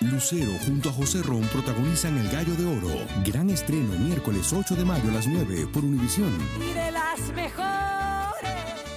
Lucero junto a José Ron protagonizan El Gallo de Oro. Gran estreno miércoles 8 de mayo a las 9 por Univisión. Las mejores.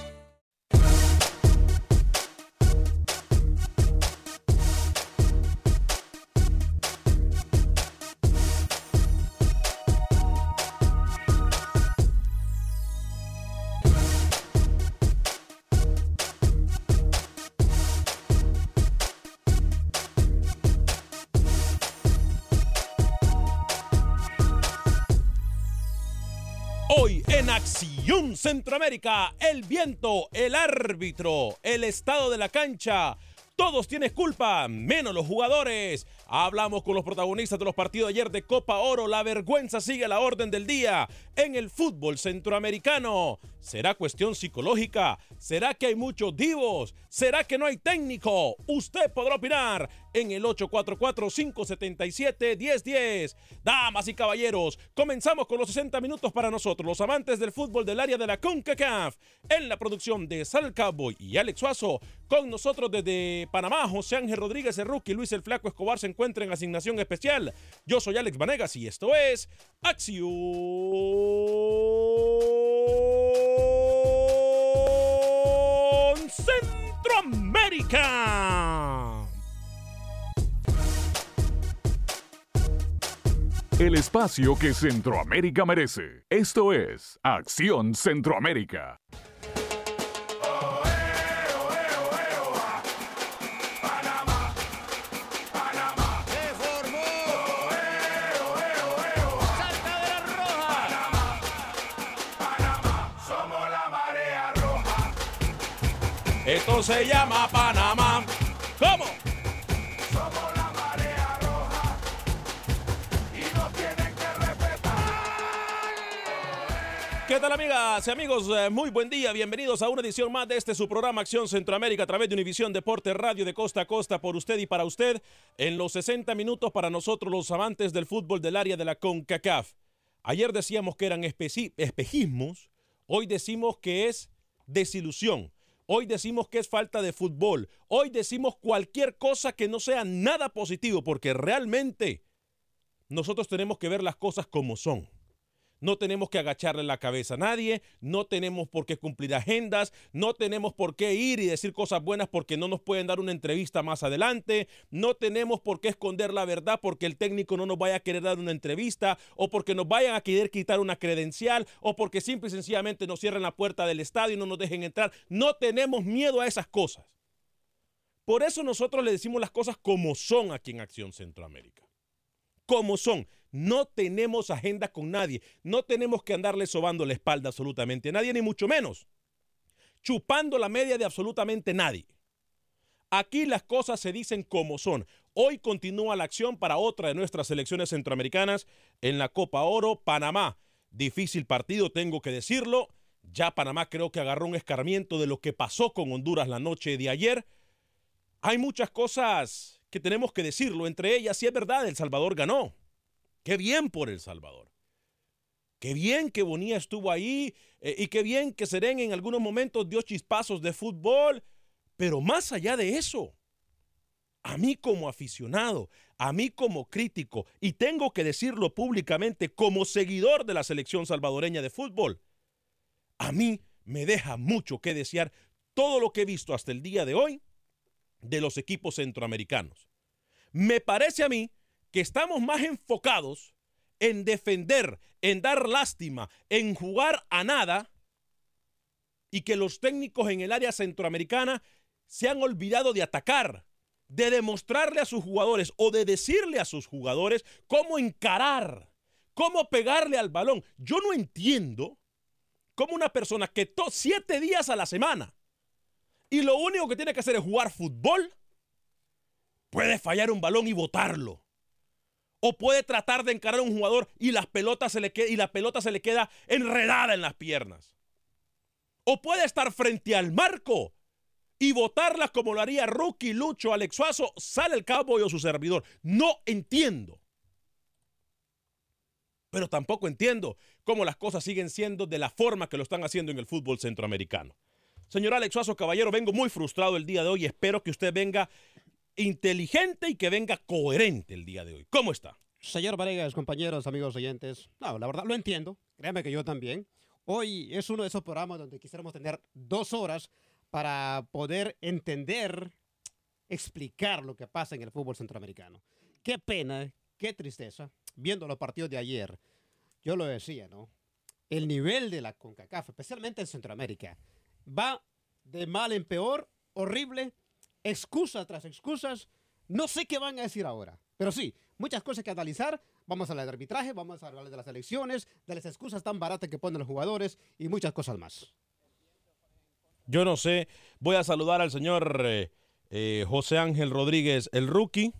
Centroamérica, el viento, el árbitro, el estado de la cancha. Todos tienen culpa, menos los jugadores. Hablamos con los protagonistas de los partidos de ayer de Copa Oro. La vergüenza sigue a la orden del día en el fútbol centroamericano. ¿Será cuestión psicológica? ¿Será que hay muchos divos? ¿Será que no hay técnico? Usted podrá opinar en el 844-577-1010. Damas y caballeros, comenzamos con los 60 minutos para nosotros, los amantes del fútbol del área de la CONCACAF. En la producción de Sal Cowboy y Alex Suazo, con nosotros desde Panamá, José Ángel Rodríguez, el rookie, Luis el Flaco Escobar se encuentra en asignación especial. Yo soy Alex Vanegas y esto es Acción Centroamérica. El espacio que Centroamérica merece. Esto es Acción Centroamérica. Esto se llama Panamá. ¿Qué tal amigas y amigos? Eh, Muy buen día, bienvenidos a una edición más de este su programa Acción Centroamérica a través de Univisión Deporte Radio de costa a costa por usted y para usted en los 60 minutos para nosotros los amantes del fútbol del área de la CONCACAF. Ayer decíamos que eran espejismos, hoy decimos que es desilusión. Hoy decimos que es falta de fútbol. Hoy decimos cualquier cosa que no sea nada positivo, porque realmente nosotros tenemos que ver las cosas como son. No tenemos que agacharle la cabeza a nadie, no tenemos por qué cumplir agendas, no tenemos por qué ir y decir cosas buenas porque no nos pueden dar una entrevista más adelante, no tenemos por qué esconder la verdad porque el técnico no nos vaya a querer dar una entrevista o porque nos vayan a querer quitar una credencial o porque simple y sencillamente nos cierren la puerta del estadio y no nos dejen entrar. No tenemos miedo a esas cosas. Por eso nosotros le decimos las cosas como son aquí en Acción Centroamérica como son. No tenemos agenda con nadie. No tenemos que andarle sobando la espalda absolutamente a nadie, ni mucho menos. Chupando la media de absolutamente nadie. Aquí las cosas se dicen como son. Hoy continúa la acción para otra de nuestras selecciones centroamericanas en la Copa Oro, Panamá. Difícil partido, tengo que decirlo. Ya Panamá creo que agarró un escarmiento de lo que pasó con Honduras la noche de ayer. Hay muchas cosas que tenemos que decirlo. Entre ellas, si es verdad, El Salvador ganó. Qué bien por El Salvador. Qué bien que Bonilla estuvo ahí eh, y qué bien que Seren en algunos momentos dio chispazos de fútbol. Pero más allá de eso, a mí como aficionado, a mí como crítico, y tengo que decirlo públicamente como seguidor de la selección salvadoreña de fútbol, a mí me deja mucho que desear todo lo que he visto hasta el día de hoy de los equipos centroamericanos. Me parece a mí que estamos más enfocados en defender, en dar lástima, en jugar a nada, y que los técnicos en el área centroamericana se han olvidado de atacar, de demostrarle a sus jugadores o de decirle a sus jugadores cómo encarar, cómo pegarle al balón. Yo no entiendo cómo una persona que to siete días a la semana y lo único que tiene que hacer es jugar fútbol, puede fallar un balón y botarlo. O puede tratar de encarar a un jugador y, las pelotas se le y la pelota se le queda enredada en las piernas. O puede estar frente al marco y votarla como lo haría Rookie, Lucho, Alex Suazo, sale el cowboy o su servidor. No entiendo. Pero tampoco entiendo cómo las cosas siguen siendo de la forma que lo están haciendo en el fútbol centroamericano. Señor Alex Suazo, caballero, vengo muy frustrado el día de hoy. Espero que usted venga inteligente y que venga coherente el día de hoy. ¿Cómo está? Señor Varegas, compañeros, amigos oyentes, no, la verdad lo entiendo, créame que yo también. Hoy es uno de esos programas donde quisiéramos tener dos horas para poder entender, explicar lo que pasa en el fútbol centroamericano. Qué pena, qué tristeza, viendo los partidos de ayer, yo lo decía, ¿no? El nivel de la CONCACAF, especialmente en Centroamérica, va de mal en peor, horrible, excusa tras excusas. No sé qué van a decir ahora, pero sí, muchas cosas que analizar. Vamos a hablar de arbitraje, vamos a hablar de las elecciones, de las excusas tan baratas que ponen los jugadores y muchas cosas más. Yo no sé. Voy a saludar al señor eh, eh, José Ángel Rodríguez, el rookie.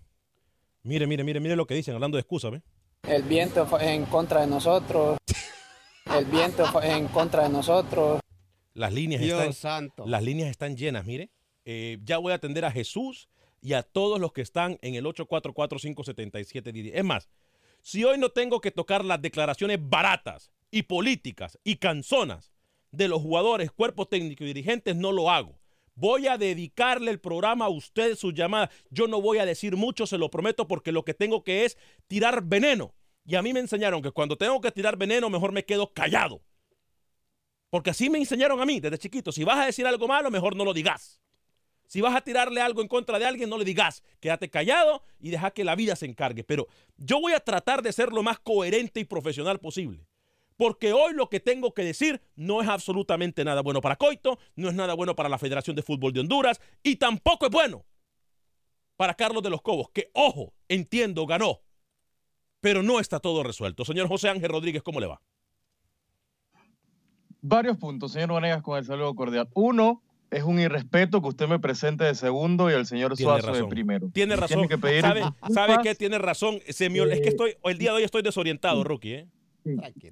Mire, mire, mire, mire lo que dicen, hablando de excusa, ¿ve? El viento fue en contra de nosotros. El viento fue en contra de nosotros. Las líneas, Dios están, santo. las líneas están llenas, mire. Eh, ya voy a atender a Jesús y a todos los que están en el 844-577. Es más, si hoy no tengo que tocar las declaraciones baratas y políticas y canzonas de los jugadores, cuerpo técnico y dirigentes, no lo hago. Voy a dedicarle el programa a usted, sus llamadas. Yo no voy a decir mucho, se lo prometo, porque lo que tengo que es tirar veneno. Y a mí me enseñaron que cuando tengo que tirar veneno, mejor me quedo callado. Porque así me enseñaron a mí desde chiquito. Si vas a decir algo malo, mejor no lo digas. Si vas a tirarle algo en contra de alguien, no le digas. Quédate callado y deja que la vida se encargue. Pero yo voy a tratar de ser lo más coherente y profesional posible. Porque hoy lo que tengo que decir no es absolutamente nada bueno para Coito, no es nada bueno para la Federación de Fútbol de Honduras y tampoco es bueno para Carlos de los Cobos, que, ojo, entiendo, ganó. Pero no está todo resuelto. Señor José Ángel Rodríguez, ¿cómo le va? Varios puntos, señor Vanegas, con el saludo cordial. Uno, es un irrespeto que usted me presente de segundo y el señor Tiene Suazo de primero. Tiene razón. tiene que pedir ¿Sabe, disculpas. ¿Sabe qué? Tiene razón. Se me ol- es que estoy, el día de hoy estoy desorientado, Rookie. ¿eh?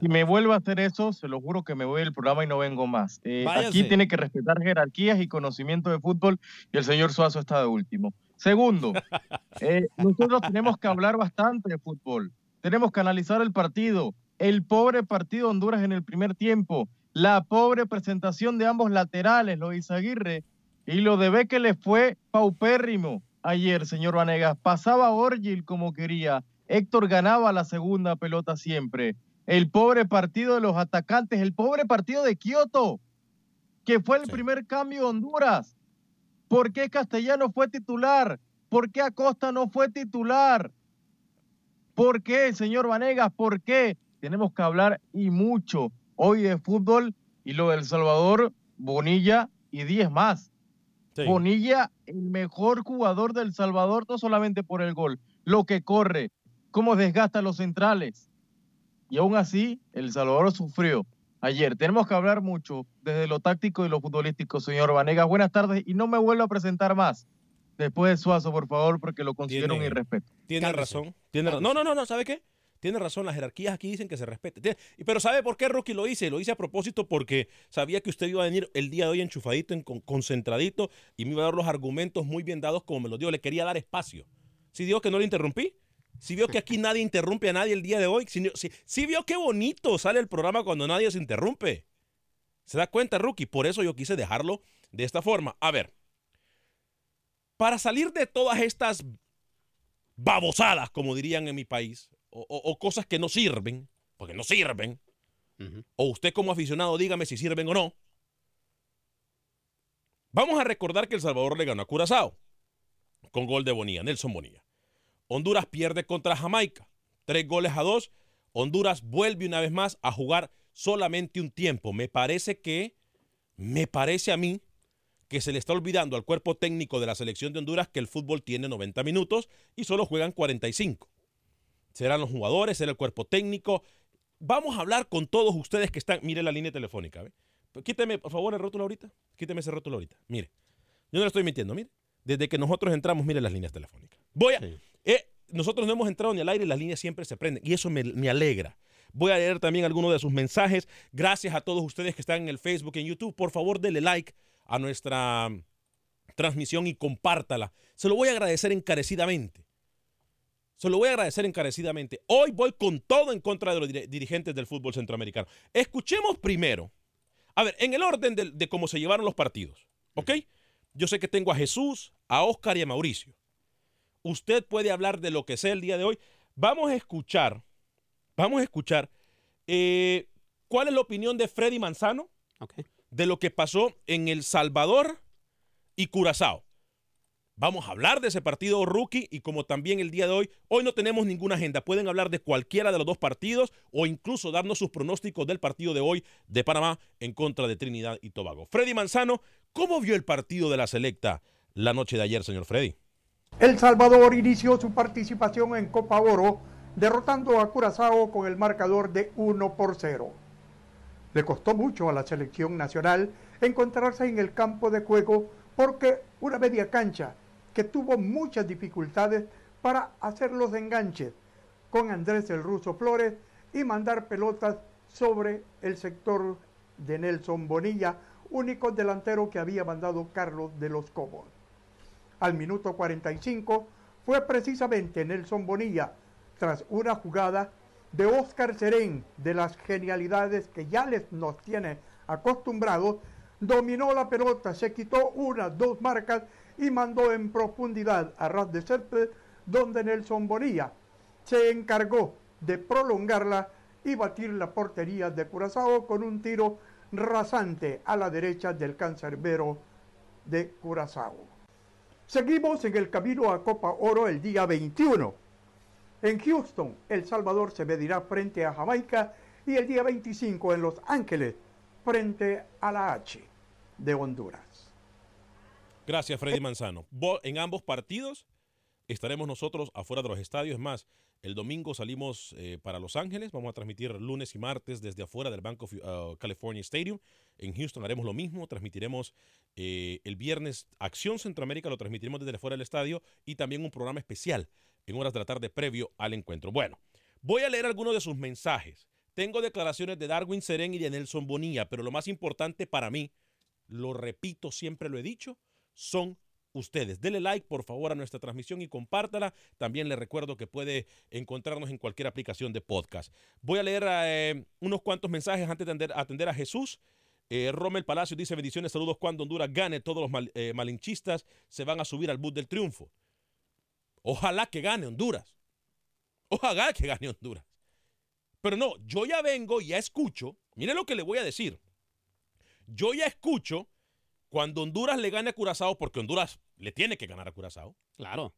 Si me vuelve a hacer eso, se lo juro que me voy del programa y no vengo más. Eh, aquí tiene que respetar jerarquías y conocimiento de fútbol y el señor Suazo está de último. Segundo, eh, nosotros tenemos que hablar bastante de fútbol. Tenemos que analizar el partido. El pobre partido de Honduras en el primer tiempo. La pobre presentación de ambos laterales, lo de Izaguirre y lo de Beque le fue paupérrimo ayer, señor Vanegas. Pasaba Orgil como quería. Héctor ganaba la segunda pelota siempre. El pobre partido de los atacantes, el pobre partido de Kioto, que fue el primer cambio de Honduras. ¿Por qué Castellano fue titular? ¿Por qué Acosta no fue titular? ¿Por qué, señor Vanegas? ¿Por qué? Tenemos que hablar y mucho hoy de fútbol y lo del Salvador, Bonilla y 10 más. Bonilla, el mejor jugador del Salvador, no solamente por el gol, lo que corre, cómo desgasta a los centrales. Y aún así, el Salvador sufrió ayer. Tenemos que hablar mucho desde lo táctico y lo futbolístico, señor Vanegas. Buenas tardes y no me vuelva a presentar más. Después de Suazo, por favor, porque lo considero un Tiene- irrespeto. Tiene razón. Tiene ra- no, no, no, no, ¿sabe qué? Tiene razón, las jerarquías aquí dicen que se respete. Pero ¿sabe por qué, Rookie, lo hice? Lo hice a propósito porque sabía que usted iba a venir el día de hoy enchufadito, en- con- concentradito, y me iba a dar los argumentos muy bien dados como me los dio. Le quería dar espacio ¿Sí vio que no le interrumpí? ¿Sí vio que aquí nadie interrumpe a nadie el día de hoy? ¿Sí, sí- sí vio qué bonito sale el programa cuando nadie se interrumpe? ¿Se da cuenta, Rookie? Por eso yo quise dejarlo de esta forma. A ver, para salir de todas estas babosadas, como dirían en mi país, o, cosas que no sirven, porque no sirven, o usted como aficionado dígame si sirven o no, vamos a recordar que El Salvador le ganó a Curazao con gol de Bonilla, Nelson Bonilla. Honduras pierde contra Jamaica, tres goles a dos. Honduras vuelve una vez más a jugar solamente un tiempo. Me parece que, me parece a mí, que se le está olvidando al cuerpo técnico de la selección de Honduras que el fútbol tiene 90 minutos y solo juegan 45. Serán los jugadores, será el cuerpo técnico. Vamos a hablar con todos ustedes que están. Mire la línea telefónica. ¿ve? Quíteme, por favor, el rótulo ahorita. Quíteme ese rótulo ahorita. Mire. Yo no le estoy mintiendo. Mire. Desde que nosotros entramos, mire las líneas telefónicas. Voy a. eh, nosotros no hemos entrado ni al aire y las líneas siempre se prenden. Y eso me, me alegra. Voy a leer también algunos de sus mensajes. Gracias a todos ustedes que están en el Facebook y en YouTube. Por favor, denle like a nuestra transmisión y compártala. Se lo voy a agradecer encarecidamente. Se lo voy a agradecer encarecidamente. Hoy voy con todo en contra de los dir- dirigentes del fútbol centroamericano. Escuchemos primero. A ver, en el orden de, de cómo se llevaron los partidos. ¿Ok? Yo sé que tengo a Jesús, a Oscar y a Mauricio. Usted puede hablar de lo que sea el día de hoy. Vamos a escuchar, vamos a escuchar eh, cuál es la opinión de Freddy Manzano de lo que pasó en El Salvador y Curazao. Vamos a hablar de ese partido rookie y como también el día de hoy, hoy no tenemos ninguna agenda. Pueden hablar de cualquiera de los dos partidos o incluso darnos sus pronósticos del partido de hoy de Panamá en contra de Trinidad y Tobago. Freddy Manzano, ¿cómo vio el partido de la selecta la noche de ayer, señor Freddy? El Salvador inició su participación en Copa Oro derrotando a Curazao con el marcador de 1 por 0. Le costó mucho a la selección nacional encontrarse en el campo de juego porque una media cancha tuvo muchas dificultades para hacer los enganches con Andrés el Ruso Flores y mandar pelotas sobre el sector de Nelson Bonilla, único delantero que había mandado Carlos de los Cobos. Al minuto 45 fue precisamente Nelson Bonilla, tras una jugada de Oscar Serén, de las genialidades que ya les nos tiene acostumbrados, dominó la pelota, se quitó una, dos marcas y mandó en profundidad a ras de césped, donde Nelson Bonilla se encargó de prolongarla y batir la portería de Curazao con un tiro rasante a la derecha del cancerbero de Curazao. Seguimos en el camino a Copa Oro el día 21. En Houston, El Salvador se medirá frente a Jamaica y el día 25 en Los Ángeles frente a la H de Honduras. Gracias, Freddy Manzano. En ambos partidos estaremos nosotros afuera de los estadios. Es más, el domingo salimos eh, para Los Ángeles. Vamos a transmitir lunes y martes desde afuera del Bank of uh, California Stadium. En Houston haremos lo mismo. Transmitiremos eh, el viernes Acción Centroamérica, lo transmitiremos desde fuera del estadio y también un programa especial en horas de la tarde previo al encuentro. Bueno, voy a leer algunos de sus mensajes. Tengo declaraciones de Darwin Serén y de Nelson Bonilla, pero lo más importante para mí, lo repito, siempre lo he dicho, son ustedes. Dele like, por favor, a nuestra transmisión y compártala. También le recuerdo que puede encontrarnos en cualquier aplicación de podcast. Voy a leer eh, unos cuantos mensajes antes de atender, a Jesús. Eh, Rommel Palacio dice bendiciones, saludos cuando Honduras gane. Todos los eh, malinchistas se van a subir al bus del triunfo. Ojalá que gane Honduras. Ojalá que gane Honduras. Pero no, yo ya vengo ya escucho. Mire lo que le voy a decir. Yo ya escucho cuando Honduras le gane a Curazao, porque Honduras le tiene que ganar a Curazao. Claro.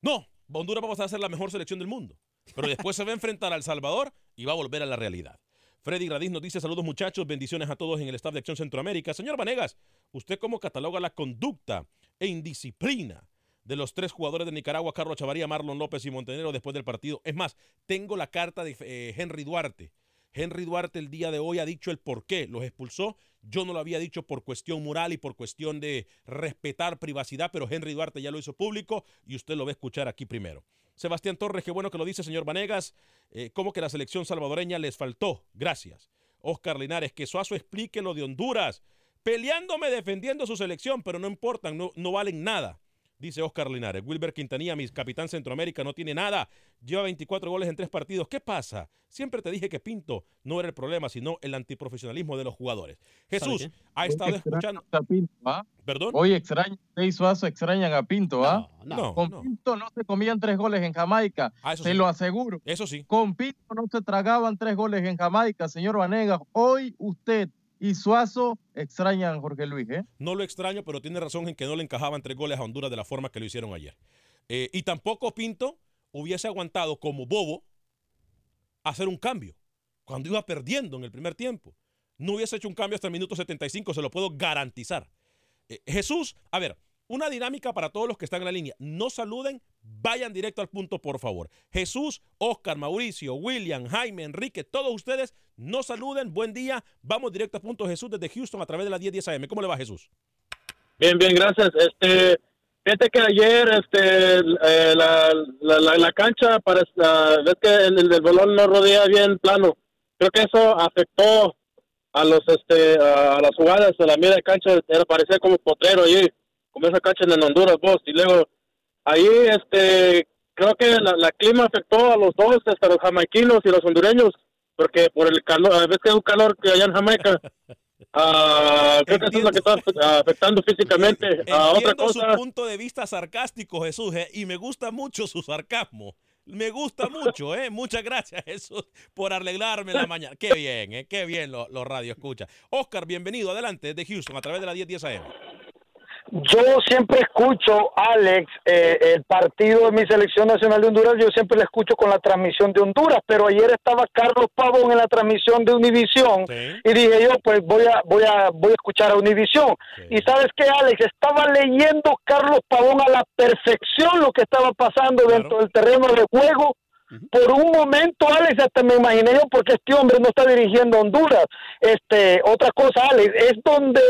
No, Honduras va a pasar a ser la mejor selección del mundo. Pero después se va a enfrentar a El Salvador y va a volver a la realidad. Freddy Gradiz nos dice saludos muchachos, bendiciones a todos en el staff de Acción Centroamérica. Señor Vanegas, ¿usted cómo cataloga la conducta e indisciplina de los tres jugadores de Nicaragua, Carlos Chavaría, Marlon López y Montenegro después del partido? Es más, tengo la carta de eh, Henry Duarte. Henry Duarte el día de hoy ha dicho el por qué los expulsó. Yo no lo había dicho por cuestión moral y por cuestión de respetar privacidad, pero Henry Duarte ya lo hizo público y usted lo va a escuchar aquí primero. Sebastián Torres, qué bueno que lo dice, señor Vanegas. Eh, ¿Cómo que la selección salvadoreña les faltó? Gracias. Oscar Linares, que Suazo explique lo de Honduras. Peleándome, defendiendo su selección, pero no importan, no, no valen nada. Dice Oscar Linares. Wilber Quintanilla, mi capitán Centroamérica, no tiene nada. Lleva 24 goles en tres partidos. ¿Qué pasa? Siempre te dije que Pinto no era el problema, sino el antiprofesionalismo de los jugadores. Jesús ha estado escuchando. Perdón. Hoy extraña, seis Suazo extrañan a Pinto, ¿ah? No, Con Pinto no se comían tres goles en Jamaica. Ah, se sí. lo aseguro. Eso sí. Con Pinto no se tragaban tres goles en Jamaica, señor Vanegas. Hoy usted y Suazo extrañan a Jorge Luis, ¿eh? No lo extraño, pero tiene razón en que no le encajaban tres goles a Honduras de la forma que lo hicieron ayer. Eh, y tampoco Pinto hubiese aguantado como bobo hacer un cambio cuando iba perdiendo en el primer tiempo. No hubiese hecho un cambio hasta el minuto 75, se lo puedo garantizar. Eh, Jesús, a ver, una dinámica para todos los que están en la línea. No saluden, vayan directo al punto, por favor. Jesús, Oscar, Mauricio, William, Jaime, Enrique, todos ustedes, no saluden. Buen día. Vamos directo al punto, Jesús, desde Houston a través de la 1010 AM. ¿Cómo le va, Jesús? Bien, bien, gracias. Este, fíjate que ayer, este, eh, la, la, cancha, para, la- ves que el, el, el balón no rodea bien plano. Creo que eso afectó a los, este, a las jugadas de la media cancha. Era parecía como potrero ahí, como esa cancha en Honduras, vos. Y luego ahí, este, creo que la, la clima afectó a los dos, hasta los jamaiquinos y los hondureños, porque por el calor, ves que hay un calor que allá en Jamaica. Ah, creo que eso es lo que está afectando físicamente. Ah, otra Entiendo su cosa, punto de vista sarcástico, Jesús, eh, y me gusta mucho su sarcasmo. Me gusta mucho, ¿eh? Muchas gracias, Jesús, por arreglarme la mañana. Qué bien, ¿eh? Qué bien los lo radio escucha. Oscar, bienvenido, adelante, desde Houston, a través de la 1010 AM. Yo siempre escucho, Alex, eh, el partido de mi selección nacional de Honduras, yo siempre lo escucho con la transmisión de Honduras, pero ayer estaba Carlos Pavón en la transmisión de Univisión y dije yo, pues voy a, voy a, voy a escuchar a Univisión. Y sabes qué, Alex, estaba leyendo Carlos Pavón a la perfección lo que estaba pasando dentro del terreno de juego. Por un momento, Alex, hasta me imaginé yo porque este hombre no está dirigiendo Honduras. Este, otra cosa, Alex, es donde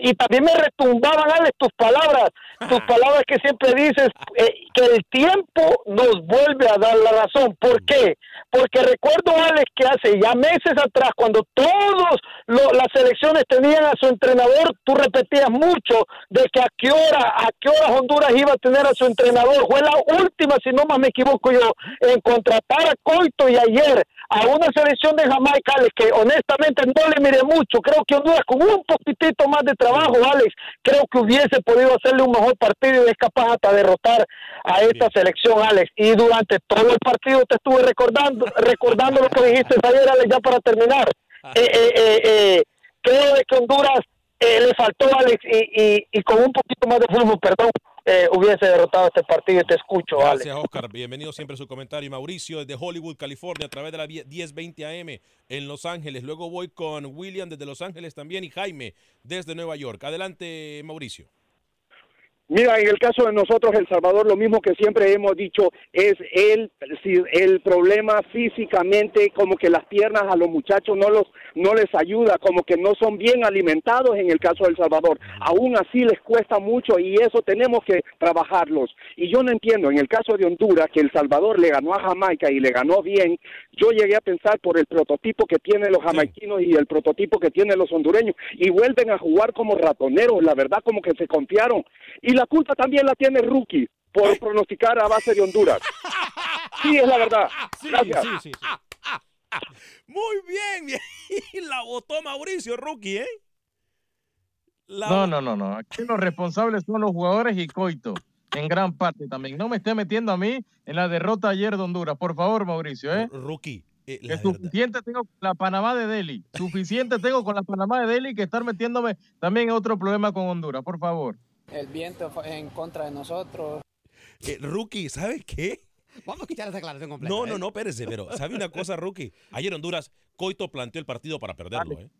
y también me retumbaban, Alex, tus palabras, tus palabras que siempre dices eh, que el tiempo nos vuelve a dar la razón. ¿Por qué? Porque recuerdo, Alex, que hace ya meses atrás, cuando todos lo- las selecciones tenían a su entrenador, tú repetías mucho de que a qué hora, a qué hora Honduras iba a tener a su entrenador. Fue la última, si no más me equivoco yo, en contratar a Coito y ayer a una selección de Jamaica, Alex, que honestamente no le miré mucho. Creo que Honduras con un poquitito más de trabajo, Alex, creo que hubiese podido hacerle un mejor partido y es capaz hasta derrotar a esta selección, Alex. Y durante todo el partido te estuve recordando, recordando lo que dijiste ayer, Alex, ya para terminar. Eh, eh, eh, eh, creo que Honduras eh, le faltó, Alex, y, y, y con un poquito más de fútbol, perdón, eh, hubiese derrotado este partido y te escucho. Gracias, Oscar. Bienvenido siempre a su comentario. Mauricio, desde Hollywood, California, a través de la 1020 AM en Los Ángeles. Luego voy con William desde Los Ángeles también y Jaime desde Nueva York. Adelante, Mauricio. Mira, en el caso de nosotros, El Salvador, lo mismo que siempre hemos dicho es el, el problema físicamente, como que las piernas a los muchachos no los no les ayuda, como que no son bien alimentados en el caso de El Salvador. Aún así les cuesta mucho y eso tenemos que trabajarlos. Y yo no entiendo, en el caso de Honduras, que El Salvador le ganó a Jamaica y le ganó bien, yo llegué a pensar por el prototipo que tienen los jamaiquinos y el prototipo que tienen los hondureños y vuelven a jugar como ratoneros, la verdad como que se confiaron. Y la culpa también la tiene Rookie por pronosticar a base de Honduras. Sí, es la verdad. Gracias. Muy bien, bien. La votó Mauricio, rookie, ¿eh? La- No, no, no, no. Aquí los responsables son los jugadores y Coito, en gran parte también. No me esté metiendo a mí en la derrota ayer de Honduras. Por favor, Mauricio, ¿eh? Rookie. eh, Que suficiente tengo con la Panamá de Delhi. Suficiente tengo con la Panamá de Delhi que estar metiéndome también en otro problema con Honduras. Por favor. El viento fue en contra de nosotros. Eh, rookie, ¿sabes qué? Vamos a escuchar esa declaración completa. No, ¿eh? no, no, espérese, pero ¿sabe una cosa, rookie? Ayer Honduras, Coito planteó el partido para perderlo, ¿eh?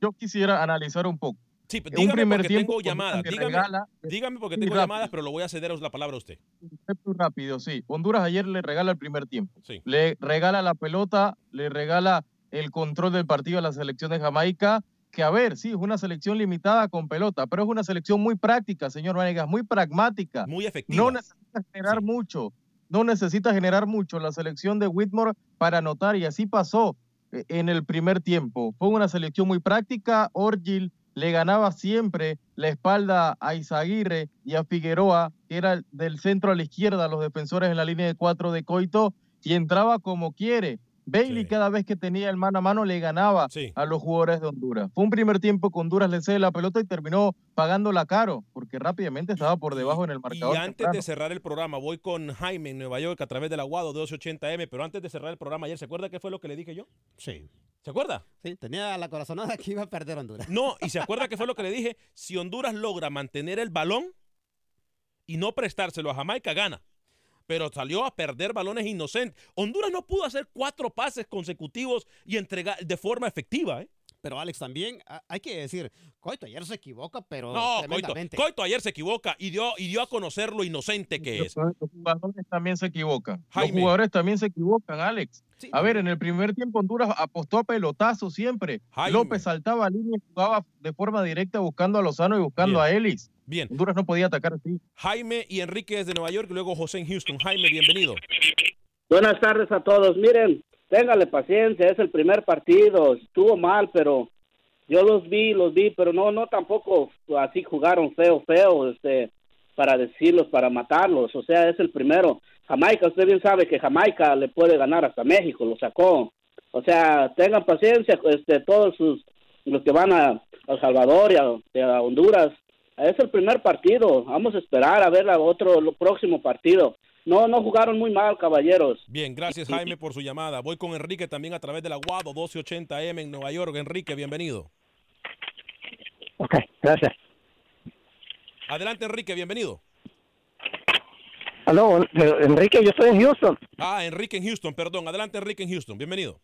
Yo quisiera analizar un poco. Sí, En dígame un primer porque tiempo, tengo llamadas. Dígame, regala- dígame porque tengo rápido. llamadas, pero lo voy a ceder la palabra a usted. Rápido, sí. Honduras ayer le regala el primer tiempo. Sí. Le regala la pelota, le regala el control del partido a la selección de Jamaica, que a ver, sí, es una selección limitada con pelota, pero es una selección muy práctica, señor Vanegas, muy pragmática. Muy efectiva. No necesita generar mucho, no necesita generar mucho la selección de Whitmore para anotar, y así pasó eh, en el primer tiempo. Fue una selección muy práctica, Orgil le ganaba siempre la espalda a Izaguirre y a Figueroa, que era del centro a la izquierda, los defensores en la línea de cuatro de Coito, y entraba como quiere. Bailey cada vez que tenía el mano a mano le ganaba a los jugadores de Honduras. Fue un primer tiempo que Honduras le cede la pelota y terminó pagándola caro, porque rápidamente estaba por debajo en el Y marcador. antes temprano. de cerrar el programa, voy con Jaime en Nueva York a través del Aguado 280M, pero antes de cerrar el programa ayer, ¿se acuerda qué fue lo que le dije yo? Sí. ¿Se acuerda? Sí, tenía la corazonada que iba a perder Honduras. No, y se acuerda que fue lo que le dije, si Honduras logra mantener el balón y no prestárselo a Jamaica, gana. Pero salió a perder balones inocentes. Honduras no pudo hacer cuatro pases consecutivos y entregar de forma efectiva, ¿eh? Pero Alex, también a- hay que decir, Coito ayer se equivoca, pero No, Coito, ayer se equivoca y dio, y dio a conocer lo inocente que es. Los jugadores también se equivocan. Jaime. Los jugadores también se equivocan, Alex. A ver, en el primer tiempo Honduras apostó a pelotazo siempre. Jaime. López saltaba a línea y jugaba de forma directa buscando a Lozano y buscando Bien. a Ellis. Bien. Honduras no podía atacar así. Jaime y Enrique desde Nueva York y luego José en Houston. Jaime, bienvenido. Buenas tardes a todos. Miren, téngale paciencia, es el primer partido. Estuvo mal, pero yo los vi, los vi, pero no, no tampoco así jugaron feo, feo, este, para decirlos, para matarlos. O sea, es el primero. Jamaica, usted bien sabe que Jamaica le puede ganar hasta México, lo sacó. O sea, tengan paciencia, este, todos sus, los que van a, El Salvador y a, a Honduras. Es el primer partido. Vamos a esperar a ver la otro, el próximo partido. No, no jugaron muy mal, caballeros. Bien, gracias Jaime por su llamada. Voy con Enrique también a través del Aguado 1280M en Nueva York. Enrique, bienvenido. Ok, gracias. Adelante Enrique, bienvenido. Aló, pero, Enrique, yo estoy en Houston. Ah, Enrique en Houston, perdón. Adelante Enrique en Houston, bienvenido.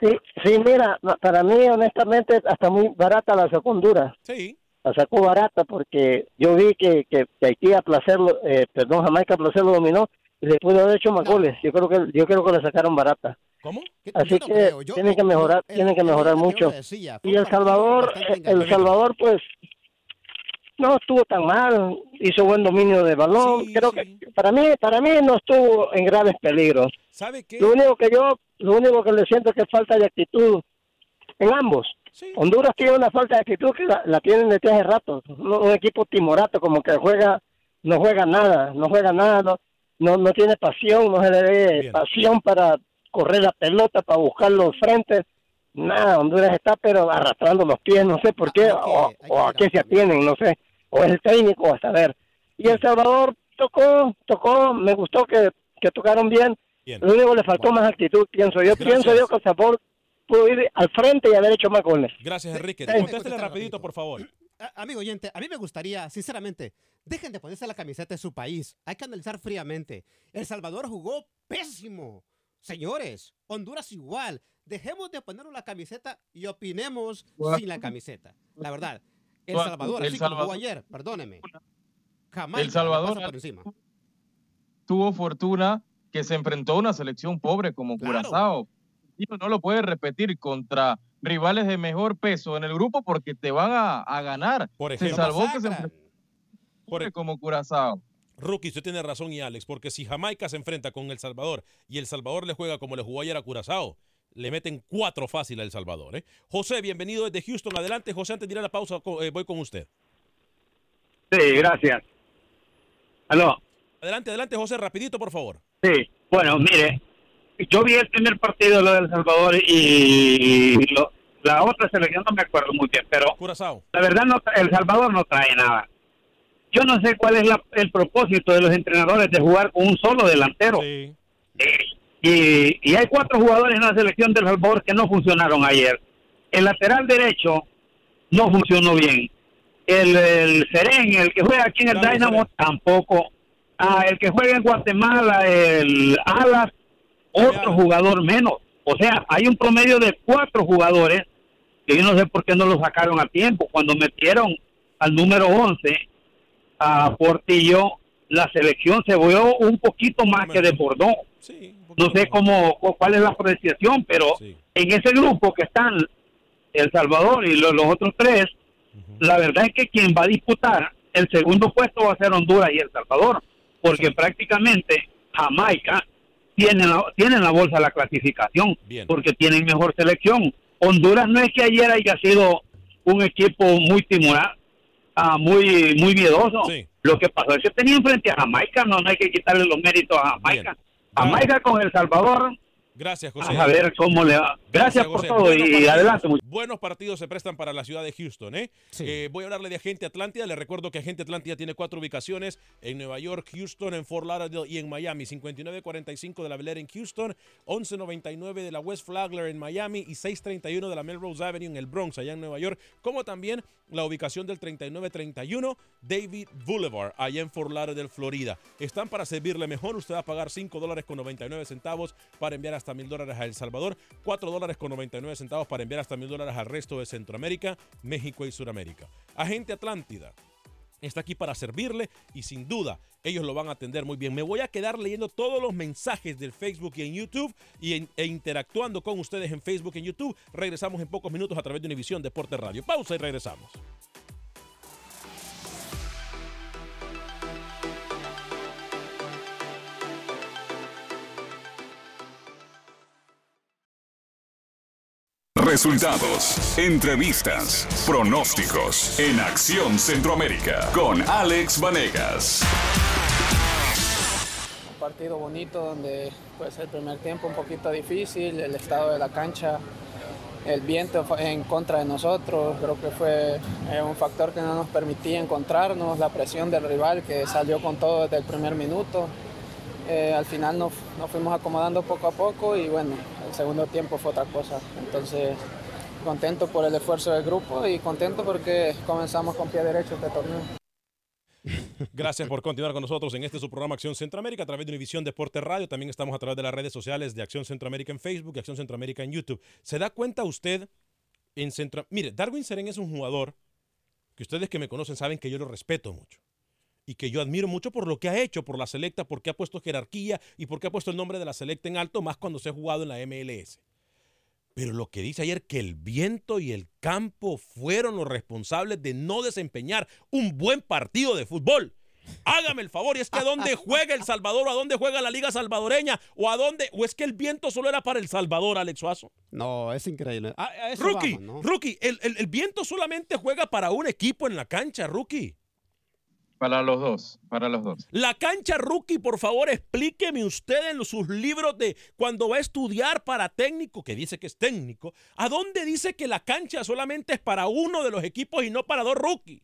Sí, sí, mira, para mí honestamente hasta muy barata la sacó Honduras. Sí. La sacó barata porque yo vi que, que, que Haití a placer, lo- eh, perdón, Jamaica a placer lo dominó y le pudo haber hecho más goles. Yo creo que yo creo que la sacaron barata. ¿Cómo? Así no que yo- tienen que mejorar, el- tienen que mejorar mucho. decía, Y El Salvador, El. Salvador pues no estuvo tan mal, hizo buen dominio de balón. creo que para mí, para mí no estuvo en graves peligros. ¿Sabe qué? Lo único que yo, lo único que le siento es que falta de actitud en ambos. Honduras tiene una falta de actitud que la, la tienen desde hace rato. Un, un equipo timorato, como que juega, no juega nada, no juega nada, no, no, no tiene pasión, no se le ve pasión para correr la pelota, para buscar los frentes. Nada, Honduras está pero arrastrando los pies, no sé por qué, o, o a qué se atienen, no sé, o es el técnico, a saber. Y El Salvador tocó, tocó, me gustó que, que tocaron bien. Lo único que le faltó más actitud, pienso yo. Gracias. Pienso yo que El Salvador pudo ir al frente y haber hecho más goles. Gracias Enrique. déjeme Contéstele rapidito, por favor. A- Amigo oyente, a mí me gustaría, sinceramente, dejen de ponerse la camiseta de su país. Hay que analizar fríamente. El Salvador jugó pésimo. Señores, Honduras igual. Dejemos de ponernos la camiseta y opinemos sin la camiseta. La verdad. El Salvador, El así como jugó Salvador- ayer, perdóneme. Jamaica El Salvador por encima. tuvo fortuna que se enfrentó a una selección pobre como Curazao. No lo puede repetir contra rivales de mejor peso en el grupo porque te van a, a ganar. Por se ejemplo. salvó que se Por- como Curazao. Rookie, usted tiene razón y Alex, porque si Jamaica se enfrenta con El Salvador y El Salvador le juega como le jugó ayer a Curazao, le meten cuatro fácil a El Salvador. ¿eh? José, bienvenido desde Houston. Adelante, José, antes de ir a la pausa, eh, voy con usted. Sí, gracias. Aló, Adelante, adelante, José, rapidito, por favor. sí. Bueno, mire, yo vi el primer partido de lo de El Salvador y lo- la otra selección no me acuerdo muy bien, pero Curazao. la verdad no, El Salvador no trae nada. Yo no sé cuál es la- el propósito de los entrenadores de jugar con un solo delantero. Eh, Y, y hay cuatro jugadores en la selección del Salvador que no funcionaron ayer. El lateral derecho no funcionó bien. El, el Seren, el que juega aquí en el Dynamo, tampoco. Ah, el que juega en Guatemala, el Alas, otro jugador menos. O sea, hay un promedio de cuatro jugadores que yo no sé por qué no lo sacaron a tiempo. Cuando metieron al número 11, a Portillo, la selección se vio un poquito más que desbordó. No sé cómo, cu- cuál es la apreciación, pero en ese grupo que están El Salvador y lo- los, otros tres, la verdad es que quien va a disputar el segundo puesto va a ser Honduras y El Salvador, porque prácticamente Jamaica tiene la, tienen la bolsa de la clasificación, porque tienen mejor selección. Honduras no es que ayer haya sido un equipo muy timorado, muy, muy miedoso. Lo que pasó es que tenían frente a Jamaica, no, no hay que quitarle los méritos a Jamaica. Jamaica con El Salvador Gracias, José. a ver cómo le va. Gracias, por todo y, partidos- adelante. Buenos partidos se prestan para la ciudad de Houston. ¿eh? Eh, voy a hablarle de Agente Atlántida. Le recuerdo que Agente Atlántida tiene cuatro ubicaciones en Nueva York, Houston, en Fort Lauderdale y en Miami. 5945 de la Bel Air en Houston, 1199 de la West Flagler en Miami y 631 de la Melrose Avenue en el Bronx, allá en Nueva York, como también la ubicación del 3931 David Boulevard, allá en Fort Lauderdale, Florida. Están para servirle mejor. Usted va a pagar 5 dólares con 99 centavos para enviar hasta mil dólares a El Salvador, 4 dólares con 99 centavos para enviar hasta mil dólares al resto de Centroamérica, México y Sudamérica. Agente Atlántida está aquí para servirle y sin duda ellos lo van a atender muy bien. Me voy a quedar leyendo todos los mensajes del Facebook y en YouTube y e interactuando con ustedes en Facebook y en YouTube. Regresamos en pocos minutos a través de Univisión Deporte Radio. Pausa y regresamos. Resultados, entrevistas, pronósticos en Acción Centroamérica con Alex Vanegas. Un partido bonito donde pues el primer tiempo un poquito difícil, el estado de la cancha, el viento en contra de nosotros, creo que fue eh, un factor que no nos permitía encontrarnos, la presión del rival que salió con todo desde el primer minuto. Eh, al final nos, nos fuimos acomodando poco a poco y bueno, el segundo tiempo fue otra cosa. Entonces, contento por el esfuerzo del grupo y contento porque comenzamos con pie derecho este torneo. Gracias por continuar con nosotros en este su programa Acción Centroamérica a través de Univisión Deporte Radio. También estamos a través de las redes sociales de Acción Centroamérica en Facebook y Acción Centroamérica en YouTube. ¿Se da cuenta usted en Centro... Mire, Darwin Seren es un jugador que ustedes que me conocen saben que yo lo respeto mucho y que yo admiro mucho por lo que ha hecho por la selecta, porque ha puesto jerarquía y porque ha puesto el nombre de la selecta en alto, más cuando se ha jugado en la MLS. Pero lo que dice ayer, que el viento y el campo fueron los responsables de no desempeñar un buen partido de fútbol. Hágame el favor, y es que a dónde juega El Salvador, o a dónde juega la Liga Salvadoreña, o a dónde, o es que el viento solo era para El Salvador, Alex Suazo. No, es increíble. A- a eso Rookie, vamos, ¿no? Rookie, el, el- el viento solamente juega para un equipo en la cancha, Rookie. Para los dos, para los dos. La cancha rookie, por favor, explíqueme usted en sus libros de cuando va a estudiar para técnico, que dice que es técnico, ¿a dónde dice que la cancha solamente es para uno de los equipos y no para dos rookies?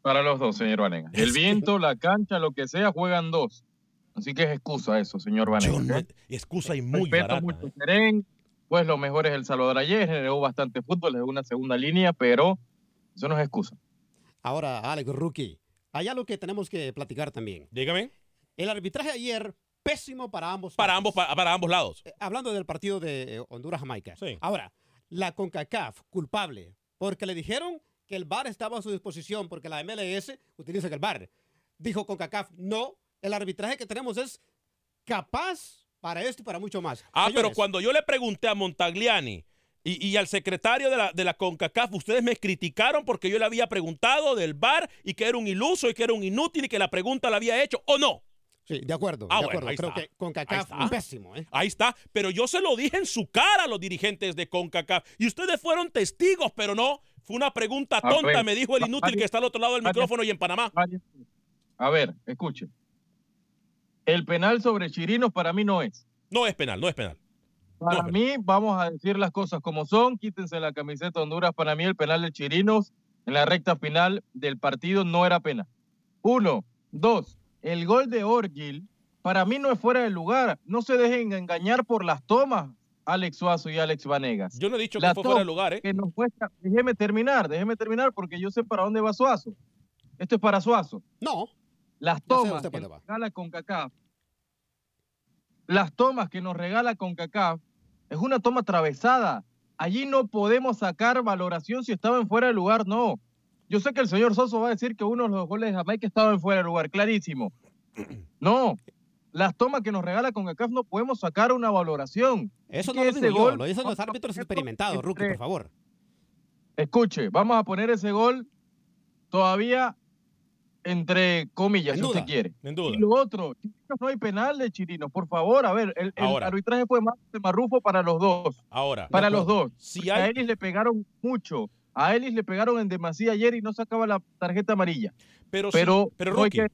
Para los dos, señor Vanegas. El viento, la cancha, lo que sea, juegan dos. Así que es excusa eso, señor Vanegas. ¿eh? Excusa y muy Respeto barata. mucho Seren, pues lo mejor es El Salvador ayer, generó bastante fútbol, es una segunda línea, pero eso no es excusa. Ahora, Alex, rookie, hay algo que tenemos que platicar también. Dígame. El arbitraje ayer, pésimo para ambos. Para ambos, pa- para ambos lados. Eh, Hablando del partido de eh, Honduras-Jamaica. Ahora, la CONCACAF, culpable, porque le dijeron que el VAR estaba a su disposición, porque la MLS utiliza el VAR. Dijo CONCACAF, no, el arbitraje que tenemos es capaz para esto y para mucho más. Ah, pero cuando yo le pregunté a Montagliani y, y al secretario de la, de la CONCACAF, ustedes me criticaron porque yo le había preguntado del VAR y que era un iluso y que era un inútil y que la pregunta la había hecho, ¿o no? Sí, de acuerdo, Ah, de bueno, acuerdo. ahí Creo está. que CONCACAF, Ahí está. pésimo, ¿eh? Ahí está, pero yo se lo dije en su cara a los dirigentes de CONCACAF y ustedes fueron testigos, pero no, fue una pregunta tonta, ver, me dijo el inútil que está al otro lado del micrófono y en Panamá. A ver, escuche. El penal sobre Chirinos para mí no es. No es penal, no es penal. Para mí, vamos a decir las cosas como son. Quítense la camiseta Honduras. Para mí, el penal de Chirinos en la recta final del partido no era pena. Uno. Dos. El gol de Orgil para mí no es fuera de lugar. No se dejen engañar por las tomas, Alex Suazo y Alex Vanegas. Yo no he dicho que La fue fuera de lugar, ¿eh? que nos cuesta- Déjeme terminar, déjeme terminar porque yo sé para dónde va Suazo. Esto es para Suazo. No. Las tomas que nos regala CONCACAF, las tomas que nos regala CONCACAF, es una toma atravesada. Allí no podemos sacar valoración si estaba en fuera de lugar, no. Yo sé que el señor Soso va a decir que uno de los goles de Jamaica estaba en fuera de lugar, clarísimo. No, las tomas que nos regala CONCACAF no podemos sacar una valoración. Eso Es no lo digo ese yo, gol- lo dicen los árbitros experimentados, Rookie, por favor. Escuche, vamos a poner ese gol todavía entre comillas, En si usted quiere. Y lo otro, no hay penal de Chirinos, por favor, a ver, el, arbitraje fue más de Marrufo para los dos. Ahora. Para los dos. Si hay- A Ellis le pegaron mucho. A Ellis le pegaron en demasía ayer y no sacaba la tarjeta amarilla. Pero, sí, pero, pero no Rookie, que-